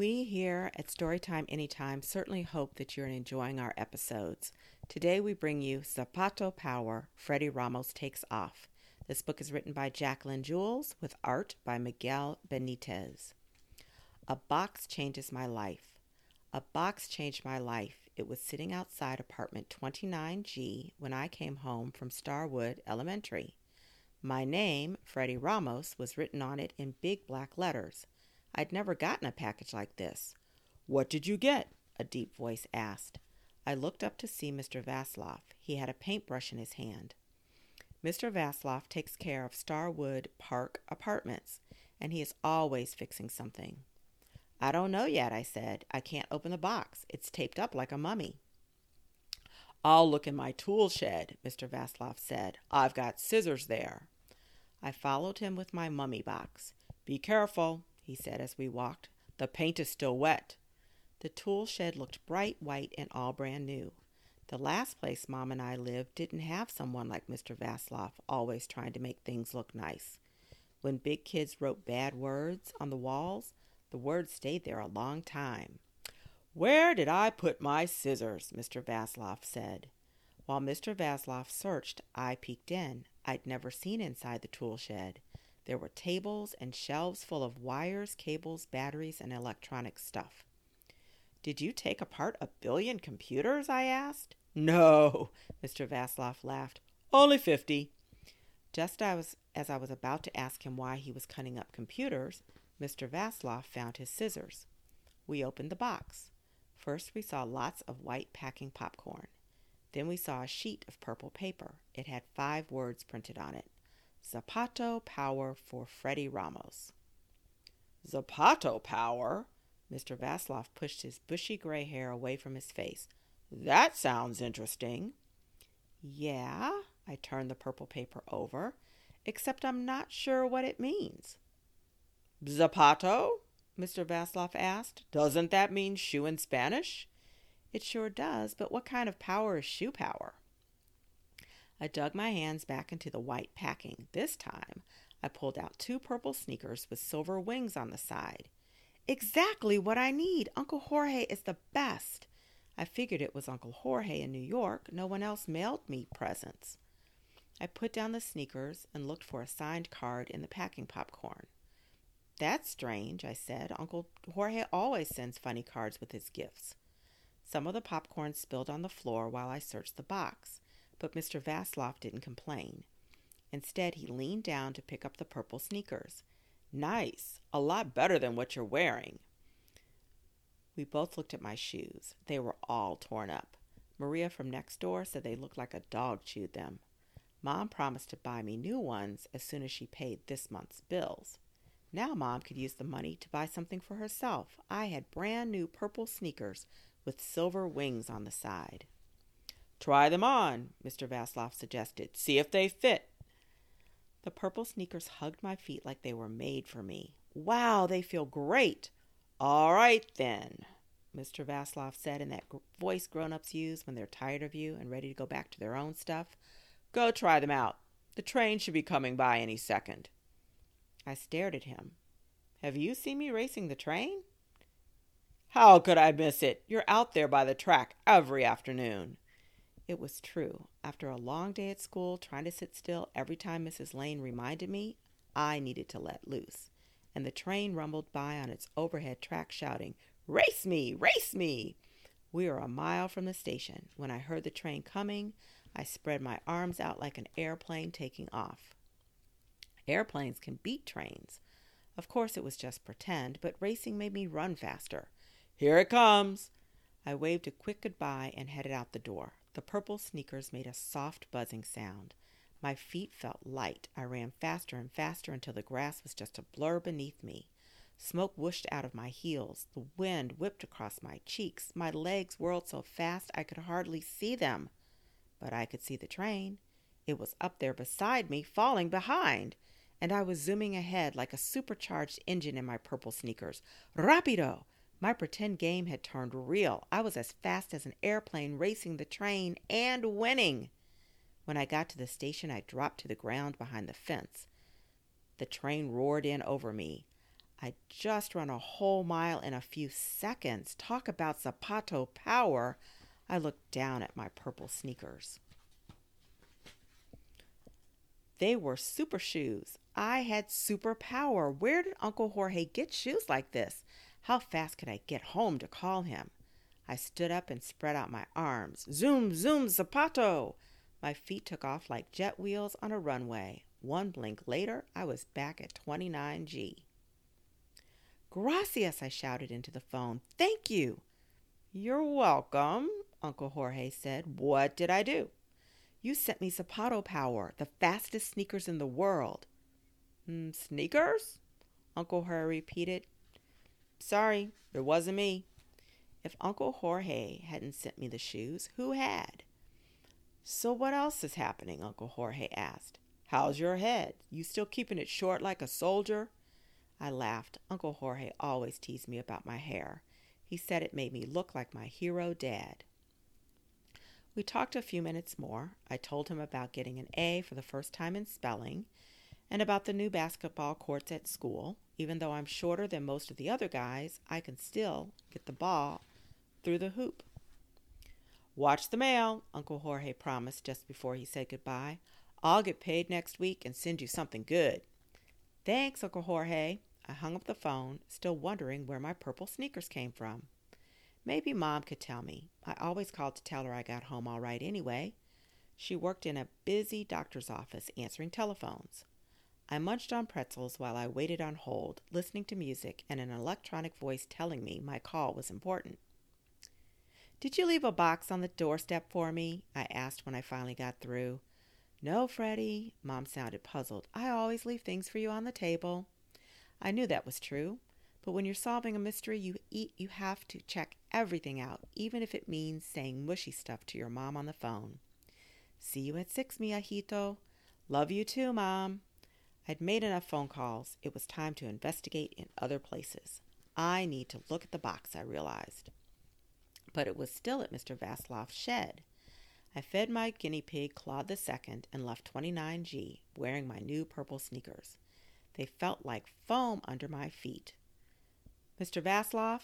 We here at Storytime Anytime certainly hope that you're enjoying our episodes. Today we bring you Zapato Power Freddie Ramos Takes Off. This book is written by Jacqueline Jules with art by Miguel Benitez. A box changes my life. A box changed my life. It was sitting outside apartment 29G when I came home from Starwood Elementary. My name, Freddie Ramos, was written on it in big black letters. I'd never gotten a package like this. What did you get? a deep voice asked. I looked up to see Mr. Vaslov. He had a paintbrush in his hand. Mr. Vaslov takes care of Starwood Park Apartments, and he is always fixing something. I don't know yet, I said. I can't open the box. It's taped up like a mummy. I'll look in my tool shed, Mr. Vaslov said. I've got scissors there. I followed him with my mummy box. Be careful, he said as we walked. The paint is still wet. The tool shed looked bright white and all brand new. The last place Mom and I lived didn't have someone like Mr. Vaslov always trying to make things look nice. When big kids wrote bad words on the walls, the words stayed there a long time. Where did I put my scissors? Mr. Vaslov said. While Mr. Vaslov searched, I peeked in. I'd never seen inside the tool shed. There were tables and shelves full of wires, cables, batteries, and electronic stuff. Did you take apart a billion computers? I asked. No, Mr. Vaslov laughed. Only fifty. Just as, I was about to ask him why he was cutting up computers, Mr. Vaslov found his scissors. We opened the box. First, we saw lots of white packing popcorn. Then we saw a sheet of purple paper. It had five words printed on it Zapato Power for Freddie Ramos. Zapato Power? Mr. Vaslov pushed his bushy gray hair away from his face. That sounds interesting. Yeah, I turned the purple paper over, except I'm not sure what it means. Zapato? Mr. Vaslov asked. Doesn't that mean shoe in Spanish? It sure does, but what kind of power is shoe power? I dug my hands back into the white packing. This time, I pulled out two purple sneakers with silver wings on the side. Exactly what I need. Uncle Jorge is the best. I figured it was Uncle Jorge in New York. No one else mailed me presents. I put down the sneakers and looked for a signed card in the packing popcorn. That's strange, I said. Uncle Jorge always sends funny cards with his gifts. Some of the popcorn spilled on the floor while I searched the box but Mr. Vaslov didn't complain. Instead, he leaned down to pick up the purple sneakers. Nice, a lot better than what you're wearing. We both looked at my shoes. They were all torn up. Maria from next door said they looked like a dog chewed them. Mom promised to buy me new ones as soon as she paid this month's bills. Now Mom could use the money to buy something for herself. I had brand new purple sneakers with silver wings on the side. Try them on, Mr. Vaslov suggested. See if they fit. The purple sneakers hugged my feet like they were made for me. Wow, they feel great. All right, then, Mr. Vaslov said in that voice grown ups use when they're tired of you and ready to go back to their own stuff. Go try them out. The train should be coming by any second. I stared at him. Have you seen me racing the train? How could I miss it? You're out there by the track every afternoon. It was true. After a long day at school, trying to sit still every time Mrs. Lane reminded me, I needed to let loose. And the train rumbled by on its overhead track, shouting, Race me! Race me! We were a mile from the station. When I heard the train coming, I spread my arms out like an airplane taking off. Airplanes can beat trains. Of course, it was just pretend, but racing made me run faster. Here it comes! I waved a quick goodbye and headed out the door. The purple sneakers made a soft buzzing sound. My feet felt light. I ran faster and faster until the grass was just a blur beneath me. Smoke whooshed out of my heels. The wind whipped across my cheeks. My legs whirled so fast I could hardly see them. But I could see the train. It was up there beside me, falling behind. And I was zooming ahead like a supercharged engine in my purple sneakers. Rapido! My pretend game had turned real. I was as fast as an airplane racing the train and winning. When I got to the station, I dropped to the ground behind the fence. The train roared in over me. I just run a whole mile in a few seconds. Talk about Zapato power. I looked down at my purple sneakers. They were super shoes. I had super power. Where did Uncle Jorge get shoes like this? How fast could I get home to call him? I stood up and spread out my arms. Zoom, zoom, zapato! My feet took off like jet wheels on a runway. One blink later, I was back at 29G. Gracias, I shouted into the phone. Thank you. You're welcome, Uncle Jorge said. What did I do? You sent me Zapato Power, the fastest sneakers in the world. Mm, sneakers? Uncle Jorge repeated. Sorry, it wasn't me. If Uncle Jorge hadn't sent me the shoes, who had? So what else is happening? Uncle Jorge asked. How's your head? You still keeping it short like a soldier? I laughed. Uncle Jorge always teased me about my hair. He said it made me look like my hero dad. We talked a few minutes more. I told him about getting an A for the first time in spelling and about the new basketball courts at school. Even though I'm shorter than most of the other guys, I can still get the ball through the hoop. Watch the mail, Uncle Jorge promised just before he said goodbye. I'll get paid next week and send you something good. Thanks, Uncle Jorge. I hung up the phone, still wondering where my purple sneakers came from. Maybe Mom could tell me. I always called to tell her I got home all right anyway. She worked in a busy doctor's office answering telephones. I munched on pretzels while I waited on hold, listening to music and an electronic voice telling me my call was important. Did you leave a box on the doorstep for me? I asked when I finally got through. No, Freddie. Mom sounded puzzled. I always leave things for you on the table. I knew that was true. But when you're solving a mystery, you eat you have to check everything out, even if it means saying mushy stuff to your mom on the phone. See you at six, Mijito. Love you too, Mom. I'd made enough phone calls. It was time to investigate in other places. I need to look at the box, I realized. But it was still at Mr. Vaslov's shed. I fed my guinea pig Claude Second and left 29G, wearing my new purple sneakers. They felt like foam under my feet. Mr. Vaslov?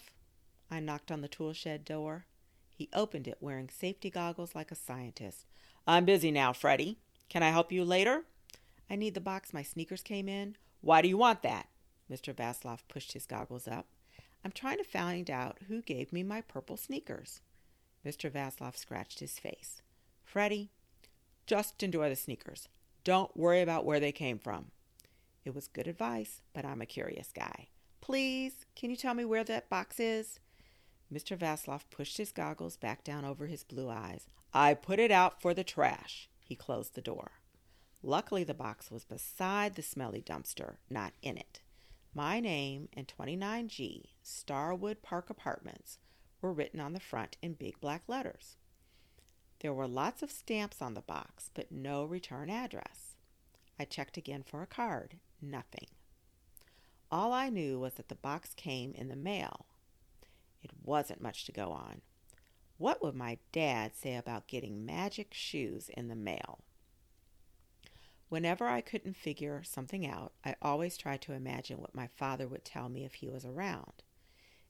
I knocked on the tool shed door. He opened it wearing safety goggles like a scientist. I'm busy now, Freddie. Can I help you later? I need the box my sneakers came in. Why do you want that? Mr. Vaslov pushed his goggles up. I'm trying to find out who gave me my purple sneakers. Mr. Vaslov scratched his face. Freddie, just enjoy the sneakers. Don't worry about where they came from. It was good advice, but I'm a curious guy. Please, can you tell me where that box is? Mr. Vaslov pushed his goggles back down over his blue eyes. I put it out for the trash. He closed the door. Luckily, the box was beside the smelly dumpster, not in it. My name and 29G, Starwood Park Apartments, were written on the front in big black letters. There were lots of stamps on the box, but no return address. I checked again for a card. Nothing. All I knew was that the box came in the mail. It wasn't much to go on. What would my dad say about getting magic shoes in the mail? Whenever I couldn't figure something out, I always tried to imagine what my father would tell me if he was around.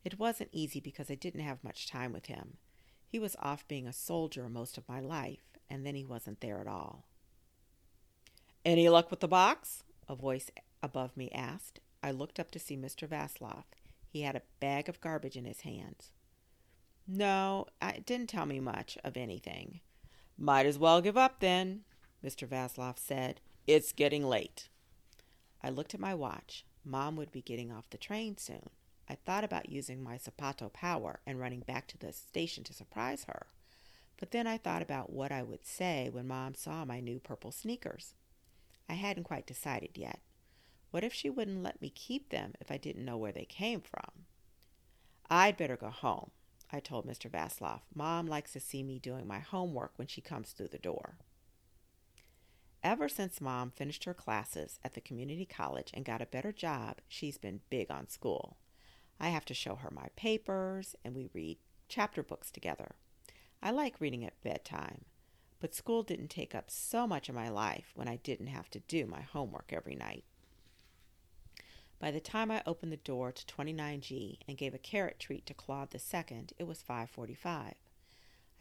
It wasn't easy because I didn't have much time with him. He was off being a soldier most of my life, and then he wasn't there at all. Any luck with the box? A voice above me asked, I looked up to see Mr. Vaslov. He had a bag of garbage in his hands. No, it didn't tell me much of anything. Might as well give up then, Mr. Vaslov said. It's getting late. I looked at my watch. Mom would be getting off the train soon. I thought about using my Zapato power and running back to the station to surprise her. But then I thought about what I would say when Mom saw my new purple sneakers. I hadn't quite decided yet. What if she wouldn't let me keep them if I didn't know where they came from? I'd better go home, I told Mr. Vaslov. Mom likes to see me doing my homework when she comes through the door. Ever since Mom finished her classes at the community college and got a better job, she's been big on school. I have to show her my papers, and we read chapter books together. I like reading at bedtime, but school didn't take up so much of my life when I didn't have to do my homework every night. By the time I opened the door to 29G and gave a carrot treat to Claude second, it was 5:45.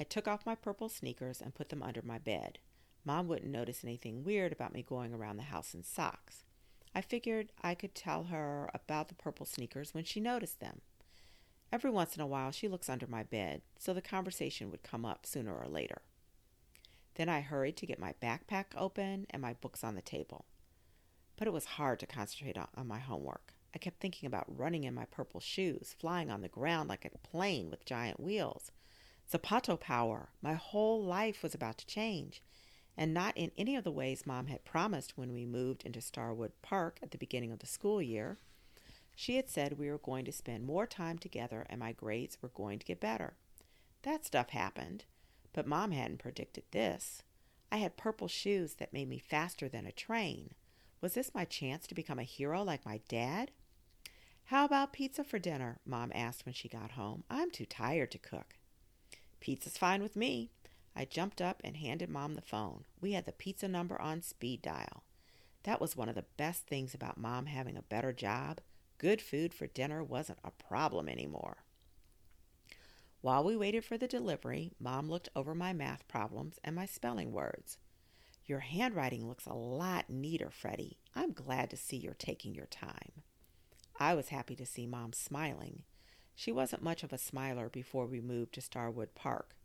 I took off my purple sneakers and put them under my bed. Mom wouldn't notice anything weird about me going around the house in socks. I figured I could tell her about the purple sneakers when she noticed them. Every once in a while, she looks under my bed, so the conversation would come up sooner or later. Then I hurried to get my backpack open and my books on the table. But it was hard to concentrate on, my homework. I kept thinking about running in my purple shoes, flying on the ground like a plane with giant wheels. Zapato power. My whole life was about to change, and not in any of the ways Mom had promised when we moved into Starwood Park at the beginning of the school year. She had said we were going to spend more time together and my grades were going to get better. That stuff happened, but Mom hadn't predicted this. I had purple shoes that made me faster than a train. Was this my chance to become a hero like my dad? How about pizza for dinner? Mom asked when she got home. I'm too tired to cook. Pizza's fine with me. I jumped up and handed Mom the phone. We had the pizza number on speed dial. That was one of the best things about Mom having a better job. Good food for dinner wasn't a problem anymore. While we waited for the delivery, Mom looked over my math problems and my spelling words. Your handwriting looks a lot neater, Freddie. I'm glad to see you're taking your time. I was happy to see Mom smiling. She wasn't much of a smiler before we moved to Starwood Park.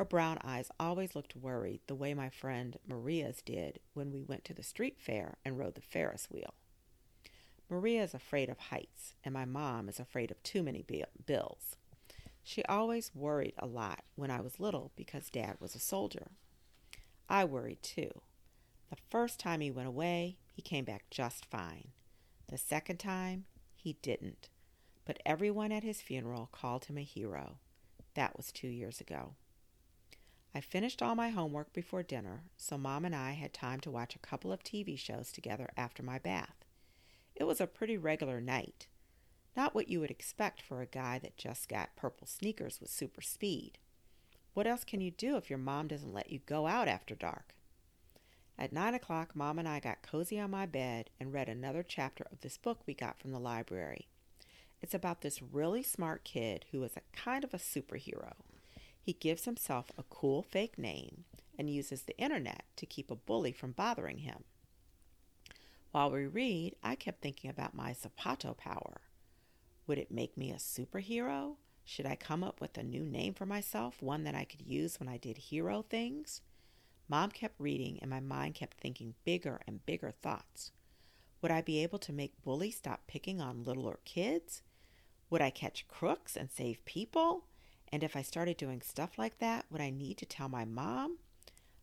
Her brown eyes always looked worried, the way my friend Maria's did when we went to the street fair and rode the Ferris wheel. Maria is afraid of heights, and my mom is afraid of too many bills. She always worried a lot when I was little because Dad was a soldier. I worried too. The first time he went away, he came back just fine. The second time, he didn't. But everyone at his funeral called him a hero. That was two years ago. I finished all my homework before dinner, so Mom and I had time to watch a couple of TV shows together after my bath. It was a pretty regular night. Not what you would expect for a guy that just got purple sneakers with super speed. What else can you do if your mom doesn't let you go out after dark? At nine o'clock, Mom and I got cozy on my bed and read another chapter of this book we got from the library. It's about this really smart kid who is a kind of a superhero. He gives himself a cool fake name and uses the internet to keep a bully from bothering him. While we read, I kept thinking about my Zapato power. Would it make me a superhero? Should I come up with a new name for myself, one that I could use when I did hero things? Mom kept reading, and my mind kept thinking bigger and bigger thoughts. Would I be able to make bullies stop picking on littler kids? Would I catch crooks and save people? And if I started doing stuff like that, would I need to tell my mom?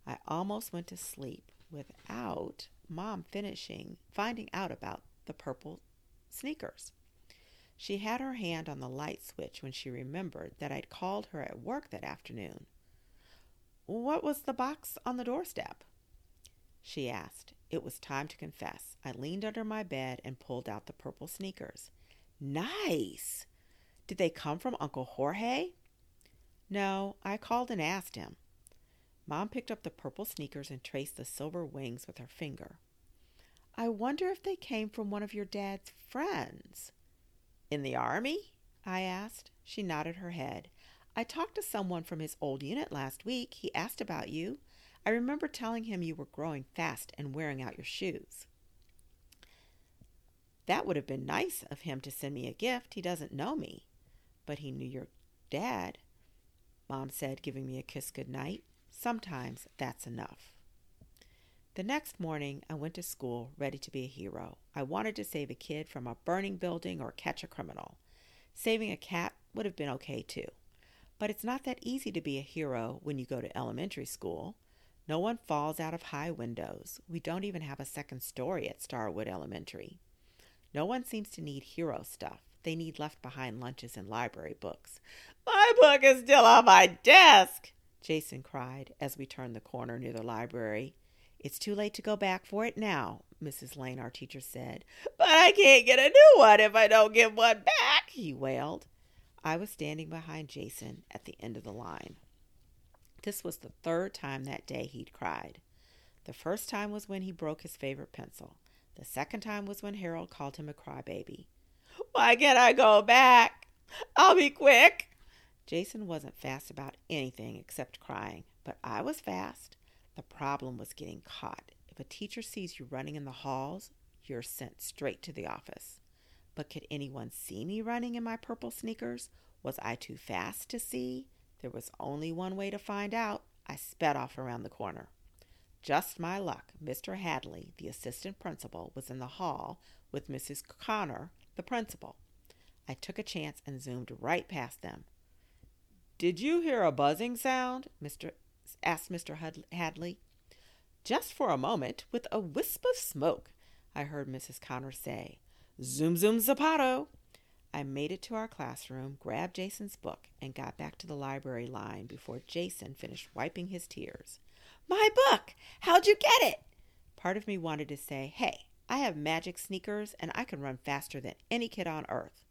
I almost went to sleep without mom finishing finding out about the purple sneakers. She had her hand on the light switch when she remembered that I'd called her at work that afternoon. What was the box on the doorstep? She asked. It was time to confess. I leaned under my bed and pulled out the purple sneakers. Nice! Did they come from Uncle Jorge? No, I called and asked him. Mom picked up the purple sneakers and traced the silver wings with her finger. I wonder if they came from one of your dad's friends. In the Army? I asked. She nodded her head. I talked to someone from his old unit last week. He asked about you. I remember telling him you were growing fast and wearing out your shoes. That would have been nice of him to send me a gift. He doesn't know me. But he knew your dad, Mom said, giving me a kiss goodnight. Sometimes that's enough. The next morning, I went to school ready to be a hero. I wanted to save a kid from a burning building or catch a criminal. Saving a cat would have been okay too. But it's not that easy to be a hero when you go to elementary school. No one falls out of high windows. We don't even have a second story at Starwood Elementary. No one seems to need hero stuff. They need left behind lunches and library books. My book is still on my desk, Jason cried as we turned the corner near the library. It's too late to go back for it now, Mrs. Lane, our teacher, said. But I can't get a new one if I don't get one back, he wailed. I was standing behind Jason at the end of the line. This was the third time that day he'd cried. The first time was when he broke his favorite pencil. The second time was when Harold called him a crybaby. Why can't I go back? I'll be quick. Jason wasn't fast about anything except crying, but I was fast. The problem was getting caught. If a teacher sees you running in the halls, you're sent straight to the office. But could anyone see me running in my purple sneakers? Was I too fast to see? There was only one way to find out. I sped off around the corner. Just my luck, Mr. Hadley, the assistant principal, was in the hall with Mrs. Connor, the principal. I took a chance and zoomed right past them. Did you hear a buzzing sound? Mr. asked Mr. Hadley. Just for a moment, with a wisp of smoke, I heard Mrs. Connor say. Zoom zoom zapato. I made it to our classroom, grabbed Jason's book, and got back to the library line before Jason finished wiping his tears. My book! How'd you get it? Part of me wanted to say, Hey, I have magic sneakers and I can run faster than any kid on earth.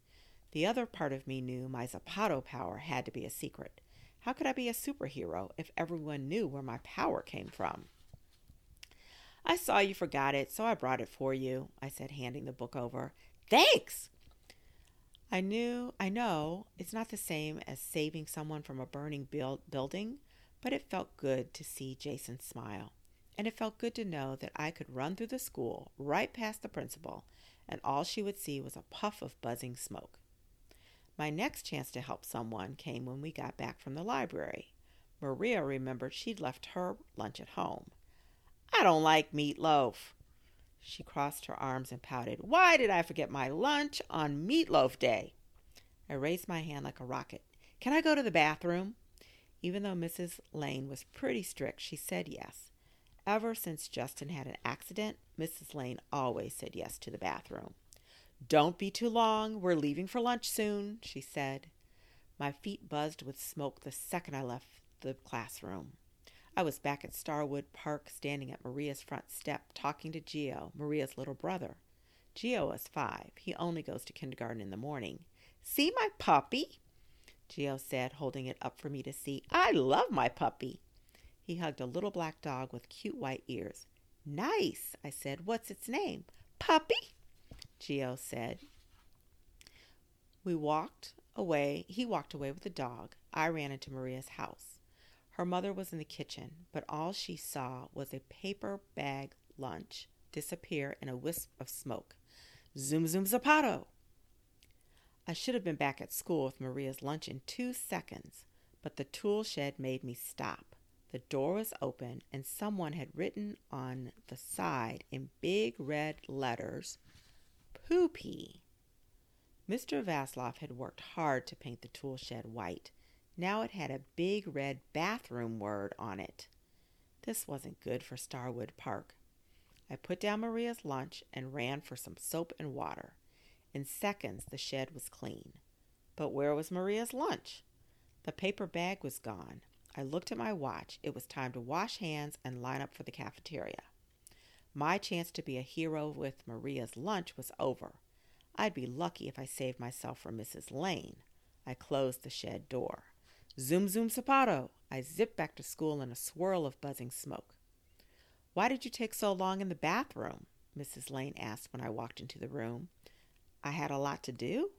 The other part of me knew my Zapato power had to be a secret. How could I be a superhero if everyone knew where my power came from? I saw you forgot it, so I brought it for you, I said, handing the book over. Thanks! I knew, I know, it's not the same as saving someone from a burning build, building, but it felt good to see Jason smile. And it felt good to know that I could run through the school right past the principal, and all she would see was a puff of buzzing smoke. My next chance to help someone came when we got back from the library. Maria remembered she'd left her lunch at home. I don't like meatloaf. She crossed her arms and pouted. Why did I forget my lunch on meatloaf day? I raised my hand like a rocket. Can I go to the bathroom? Even though Mrs. Lane was pretty strict, she said yes. Ever since Justin had an accident, Mrs. Lane always said yes to the bathroom. Don't be too long. We're leaving for lunch soon, she said. My feet buzzed with smoke the second I left the classroom. I was back at Starwood Park, standing at Maria's front step, talking to Geo, Maria's little brother. Geo is five. He only goes to kindergarten in the morning. See my puppy? Geo said, holding it up for me to see. I love my puppy. He hugged a little black dog with cute white ears. Nice, I said. What's its name? Puppy, Geo said. We walked away. He walked away with the dog. I ran into Maria's house. Her mother was in the kitchen, but all she saw was a paper bag lunch disappear in a wisp of smoke. Zoom, zoom, zapato! I should have been back at school with Maria's lunch in two seconds, but the tool shed made me stop. The door was open, and someone had written on the side in big red letters, Poopy. Mr. Vaslov had worked hard to paint the tool shed white, now it had a big red bathroom word on it. This wasn't good for Starwood Park. I put down Maria's lunch and ran for some soap and water. In seconds, the shed was clean. But where was Maria's lunch? The paper bag was gone. I looked at my watch. It was time to wash hands and line up for the cafeteria. My chance to be a hero with Maria's lunch was over. I'd be lucky if I saved myself from Mrs. Lane. I closed the shed door. Zoom, zoom, zapato. I zipped back to school in a swirl of buzzing smoke. Why did you take so long in the bathroom? Mrs. Lane asked when I walked into the room. I had a lot to do?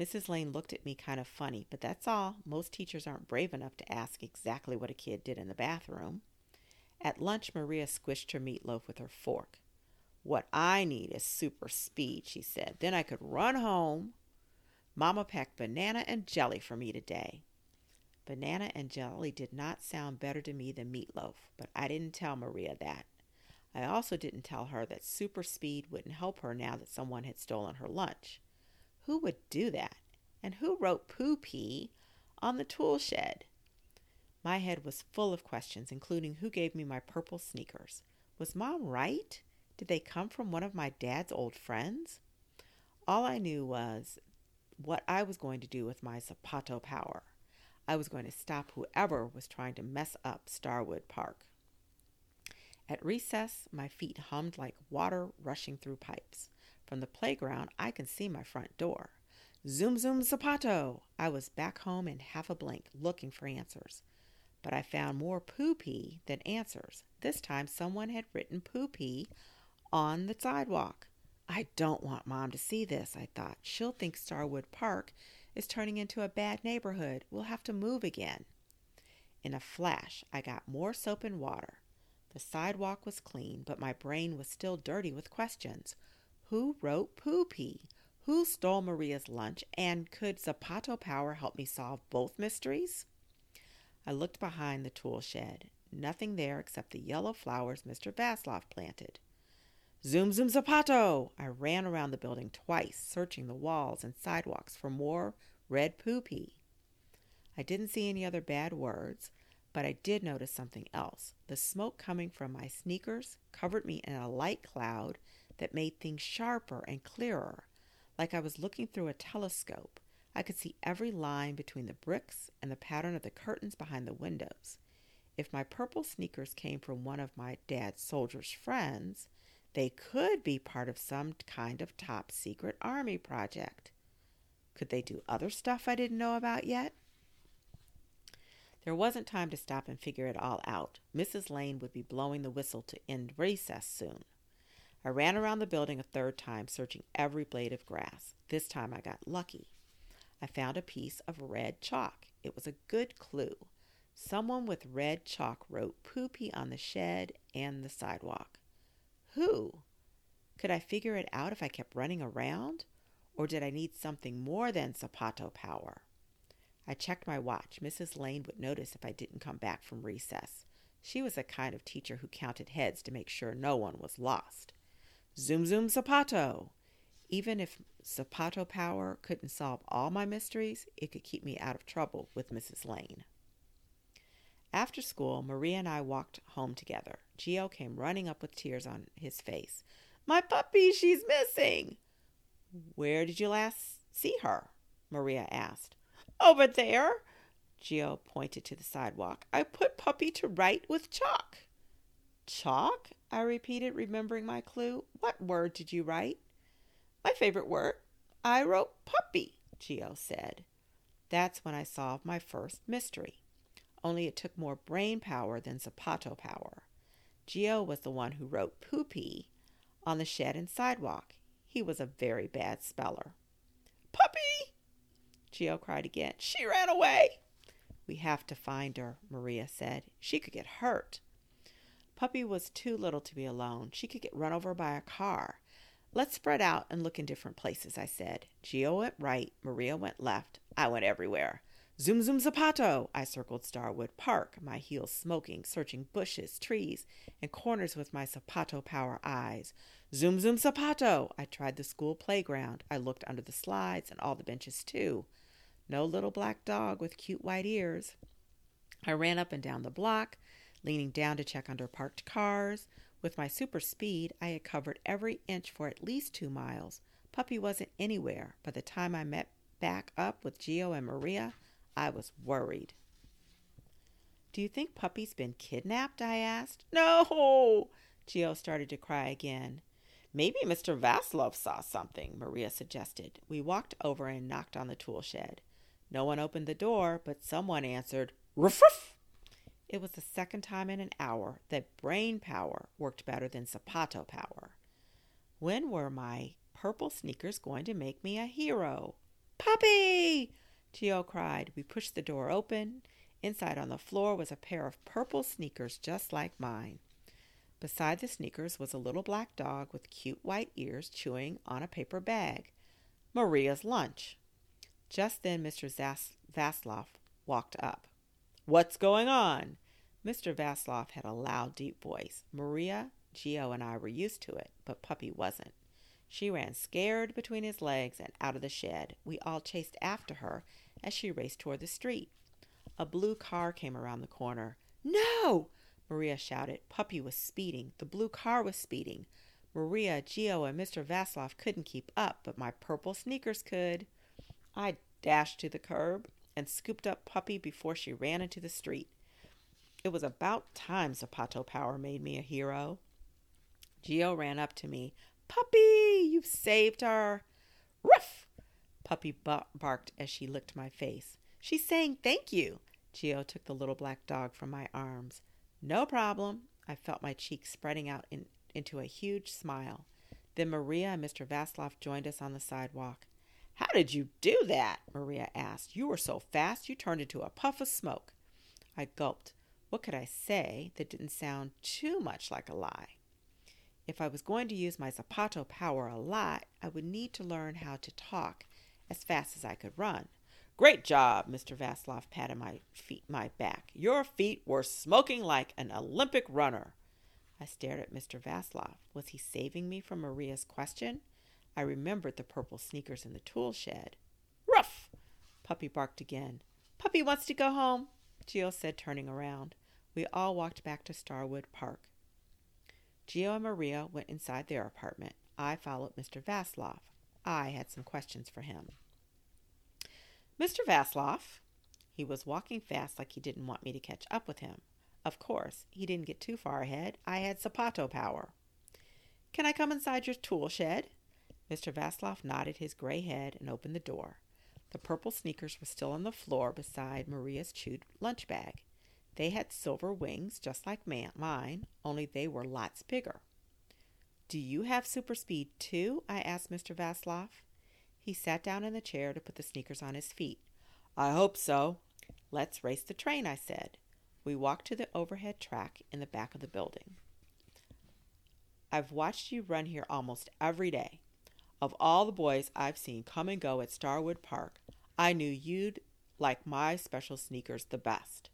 Mrs. Lane looked at me kind of funny, but that's all. Most teachers aren't brave enough to ask exactly what a kid did in the bathroom. At lunch, Maria squished her meatloaf with her fork. What I need is super speed, she said. Then I could run home, Mama packed banana and jelly for me today. Banana and jelly did not sound better to me than meatloaf, but I didn't tell Maria that. I also didn't tell her that super speed wouldn't help her now that someone had stolen her lunch. Who would do that? And who wrote poo pee on the tool shed? My head was full of questions, including who gave me my purple sneakers. Was mom right? Did they come from one of my dad's old friends? All I knew was what I was going to do with my Zapato power. I was going to stop whoever was trying to mess up Starwood Park. At recess, my feet hummed like water rushing through pipes. From the playground, I can see my front door. Zoom, zoom, Zapato! I was back home in half a blink, looking for answers. But I found more poopy than answers. This time, someone had written poopy on the sidewalk. I don't want Mom to see this, I thought. She'll think Starwood Park is turning into a bad neighborhood. We'll have to move again. In a flash, I got more soap and water. The sidewalk was clean, but my brain was still dirty with questions. Who wrote Poopy? Who stole Maria's lunch? And could Zapato Power help me solve both mysteries? I looked behind the tool shed. Nothing there except the yellow flowers Mr. Vaslov planted. Zoom, zoom, zapato! I ran around the building twice, searching the walls and sidewalks for more red poopy. I didn't see any other bad words, but I did notice something else. The smoke coming from my sneakers covered me in a light cloud that made things sharper and clearer, like I was looking through a telescope. I could see every line between the bricks and the pattern of the curtains behind the windows. If my purple sneakers came from one of my dad's soldier's friends, they could be part of some kind of top secret army project. Could they do other stuff I didn't know about yet? There wasn't time to stop and figure it all out. Mrs. Lane would be blowing the whistle to end recess soon. I ran around the building a third time, searching every blade of grass. This time I got lucky. I found a piece of red chalk. It was a good clue. Someone with red chalk wrote poopy on the shed and the sidewalk. Who? Could I figure it out if I kept running around? Or did I need something more than Zapato power? I checked my watch. Mrs. Lane would notice if I didn't come back from recess. She was the kind of teacher who counted heads to make sure no one was lost. Zoom, zoom, Zapato! Even if Zapato power couldn't solve all my mysteries, it could keep me out of trouble with Mrs. Lane. After school, Maria and I walked home together. Geo came running up with tears on his face. My puppy, she's missing. Where did you last see her? Maria asked. Over there. Geo pointed to the sidewalk. I put puppy to write with chalk. Chalk? I repeated, remembering my clue. What word did you write? My favorite word. I wrote puppy, Geo said. That's when I solved my first mystery. Only it took more brain power than Zapato power. Geo was the one who wrote poopy on the shed and sidewalk. He was a very bad speller. Puppy! Geo cried again. She ran away. We have to find her, Maria said. She could get hurt. Puppy was too little to be alone. She could get run over by a car. Let's spread out and look in different places, I said. Geo went right, Maria went left. I went everywhere. Zoom, zoom, zapato! I circled Starwood Park, my heels smoking, searching bushes, trees, and corners with my zapato power eyes. Zoom, zoom, zapato! I tried the school playground. I looked under the slides and all the benches, too. No little black dog with cute white ears. I ran up and down the block, leaning down to check under parked cars. With my super speed, I had covered every inch for at least two miles. Puppy wasn't anywhere. By the time I met back up with Geo and Maria, I was worried. Do you think Puppy's been kidnapped? I asked. No! Geo started to cry again. Maybe Mr. Vaslov saw something, Maria suggested. We walked over and knocked on the tool shed. No one opened the door, but someone answered, Ruff, ruff. It was the second time in an hour that brain power worked better than Zapato power. When were my purple sneakers going to make me a hero? Puppy! Tio cried. We pushed the door open. Inside on the floor was a pair of purple sneakers just like mine. Beside the sneakers was a little black dog with cute white ears chewing on a paper bag. Maria's lunch. Just then Mr. Zas- walked up. What's going on? Mr. Vaslov had a loud, deep voice. Maria, Geo, and I were used to it, but Puppy wasn't. She ran scared between his legs and out of the shed. We all chased after her as she raced toward the street. A blue car came around the corner. No! Maria shouted. Puppy was speeding. The blue car was speeding. Maria, Geo, and Mr. Vaslov couldn't keep up, but my purple sneakers could. I dashed to the curb and scooped up Puppy before she ran into the street. It was about time Zapato Power made me a hero. Geo ran up to me, Puppy, you've saved her. Ruff! Puppy barked as she licked my face. She's saying thank you. Geo took the little black dog from my arms. No problem. I felt my cheeks spreading out in into a huge smile. Then Maria and Mr. Vaslov joined us on the sidewalk. How did you do that? Maria asked. You were so fast you turned into a puff of smoke. I gulped. What could I say that didn't sound too much like a lie? If I was going to use my Zapato power a lot, I would need to learn how to talk as fast as I could run. Great job, Mr. Vaslov patted my feet, my back. Your feet were smoking like an Olympic runner. I stared at Mr. Vaslov. Was he saving me from Maria's question? I remembered the purple sneakers in the tool shed. Ruff! Puppy barked again. Puppy wants to go home, Geo said, turning around. We all walked back to Starwood Park. Geo and Maria went inside their apartment. I followed Mr. Vaslov. I had some questions for him. Mr. Vaslov, he was walking fast like he didn't want me to catch up with him. Of course, he didn't get too far ahead. I had Zapato power. Can I come inside your tool shed? Mr. Vaslov nodded his gray head and opened the door. The purple sneakers were still on the floor beside Maria's chewed lunch bag. They had silver wings, just like mine, only they were lots bigger. Do you have super speed too? I asked Mr. Vaslov. He sat down in the chair to put the sneakers on his feet. I hope so. Let's race the train, I said. We walked to the overhead track in the back of the building. I've watched you run here almost every day. Of all the boys I've seen come and go at Starwood Park, I knew you'd like my special sneakers the best.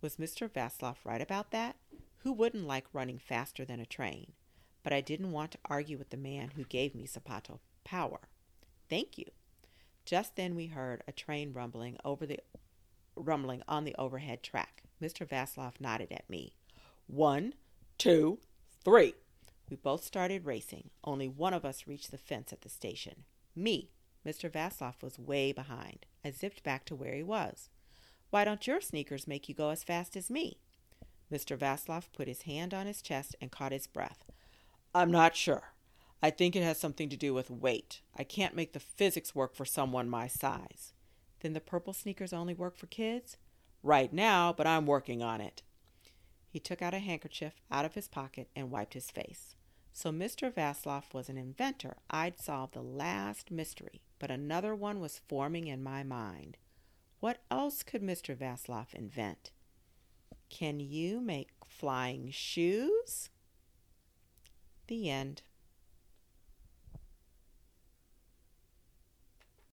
Was Mr. Vaslov right about that? Who wouldn't like running faster than a train? But I didn't want to argue with the man who gave me Zapato power. Thank you. Just then we heard a train rumbling over the rumbling on the overhead track. Mr. Vaslov nodded at me. One, two, three. We both started racing. Only one of us reached the fence at the station. Me. Mr. Vaslov was way behind. I zipped back to where he was. Why don't your sneakers make you go as fast as me? Mr. Vaslov put his hand on his chest and caught his breath. I'm not sure. I think it has something to do with weight. I can't make the physics work for someone my size. Then the purple sneakers only work for kids? Right now, but I'm working on it. He took out a handkerchief out of his pocket and wiped his face. So Mr. Vaslov was an inventor. I'd solved the last mystery, but another one was forming in my mind. What else could Mr. Vaslov invent? Can you make flying shoes? The end.